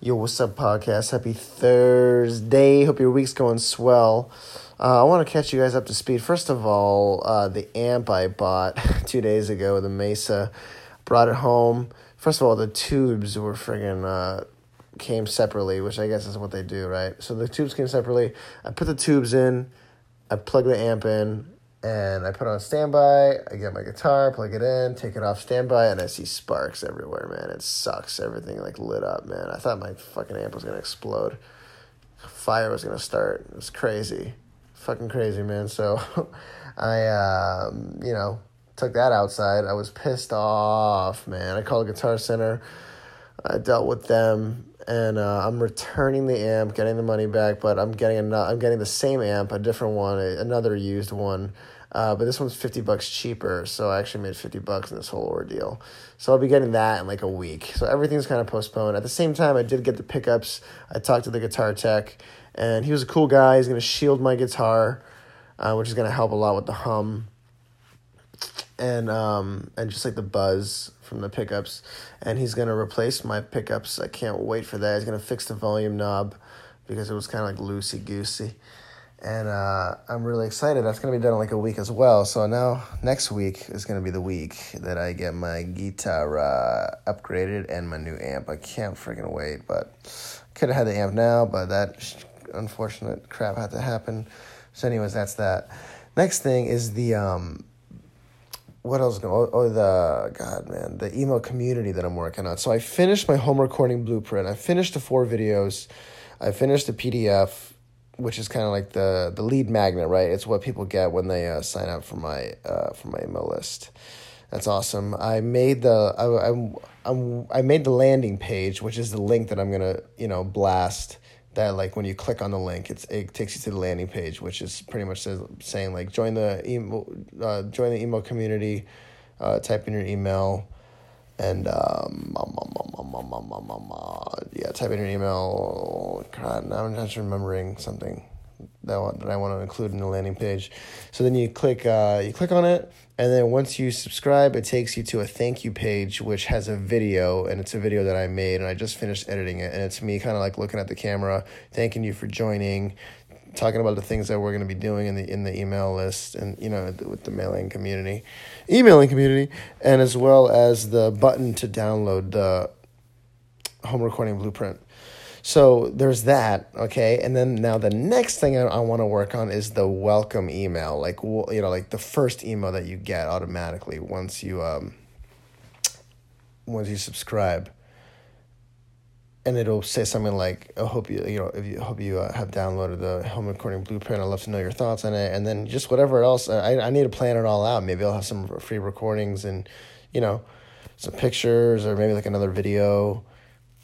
Yo, what's up, podcast? Happy Thursday. Hope your week's going swell. Uh, I want to catch you guys up to speed. First of all, uh, the amp I bought two days ago, the Mesa, brought it home. First of all, the tubes were friggin' uh, came separately, which I guess is what they do, right? So the tubes came separately. I put the tubes in, I plug the amp in, and I put on standby. I get my guitar, plug it in, take it off standby, and I see sparks everywhere, man. It sucks. Everything like lit up, man. I thought my fucking amp was gonna explode. Fire was gonna start. It was crazy, fucking crazy, man. So, I, um, you know, took that outside. I was pissed off, man. I called Guitar Center. I dealt with them, and uh, I'm returning the amp, getting the money back. But I'm getting another. I'm getting the same amp, a different one, another used one uh, but this one's 50 bucks cheaper, so I actually made 50 bucks in this whole ordeal. So I'll be getting that in like a week. So everything's kind of postponed. At the same time, I did get the pickups. I talked to the guitar tech, and he was a cool guy. He's going to shield my guitar, uh, which is going to help a lot with the hum and um and just like the buzz from the pickups and he's going to replace my pickups i can't wait for that he's going to fix the volume knob because it was kind of like loosey goosey and uh, I'm really excited. That's gonna be done in like a week as well. So now next week is gonna be the week that I get my guitar uh, upgraded and my new amp. I can't freaking wait. But could have had the amp now, but that unfortunate crap had to happen. So, anyways, that's that. Next thing is the um, what else? Going? Oh, oh, the God, man, the email community that I'm working on. So I finished my home recording blueprint. I finished the four videos. I finished the PDF which is kind of like the the lead magnet, right? It's what people get when they uh, sign up for my uh, for my email list. That's awesome. I made the I I'm I made the landing page, which is the link that I'm gonna you know blast. That like when you click on the link, it's it takes you to the landing page, which is pretty much says, saying like join the email uh, join the email community, uh, type in your email, and um, yeah, type in your email. God, I'm just remembering something that I that I want to include in the landing page. So then you click uh, you click on it, and then once you subscribe, it takes you to a thank you page, which has a video, and it's a video that I made, and I just finished editing it, and it's me kind of like looking at the camera, thanking you for joining, talking about the things that we're going to be doing in the in the email list and you know with the mailing community, emailing community, and as well as the button to download the home recording blueprint. So there's that, okay, and then now the next thing I, I want to work on is the welcome email, like you know, like the first email that you get automatically once you um once you subscribe and it'll say something like, "I hope you, you know, if you hope you uh, have downloaded the home recording blueprint. I'd love to know your thoughts on it." And then just whatever else, I I need to plan it all out. Maybe I'll have some free recordings and, you know, some pictures or maybe like another video.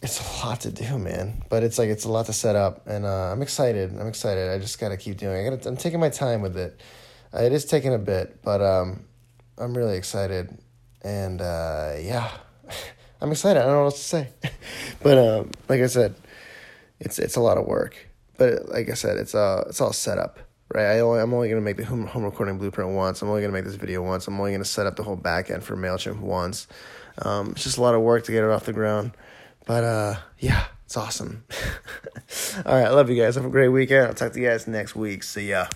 It's a lot to do, man. But it's like it's a lot to set up, and uh, I'm excited. I'm excited. I just gotta keep doing. I gotta. I'm taking my time with it. Uh, it is taking a bit, but um, I'm really excited, and uh, yeah. I'm excited. I don't know what else to say, but um, like I said, it's it's a lot of work. But like I said, it's uh it's all set up, right? I only, I'm only gonna make the home, home recording blueprint once. I'm only gonna make this video once. I'm only gonna set up the whole back end for Mailchimp once. Um, it's just a lot of work to get it off the ground, but uh, yeah, it's awesome. all right, I love you guys. Have a great weekend. I'll talk to you guys next week. See ya.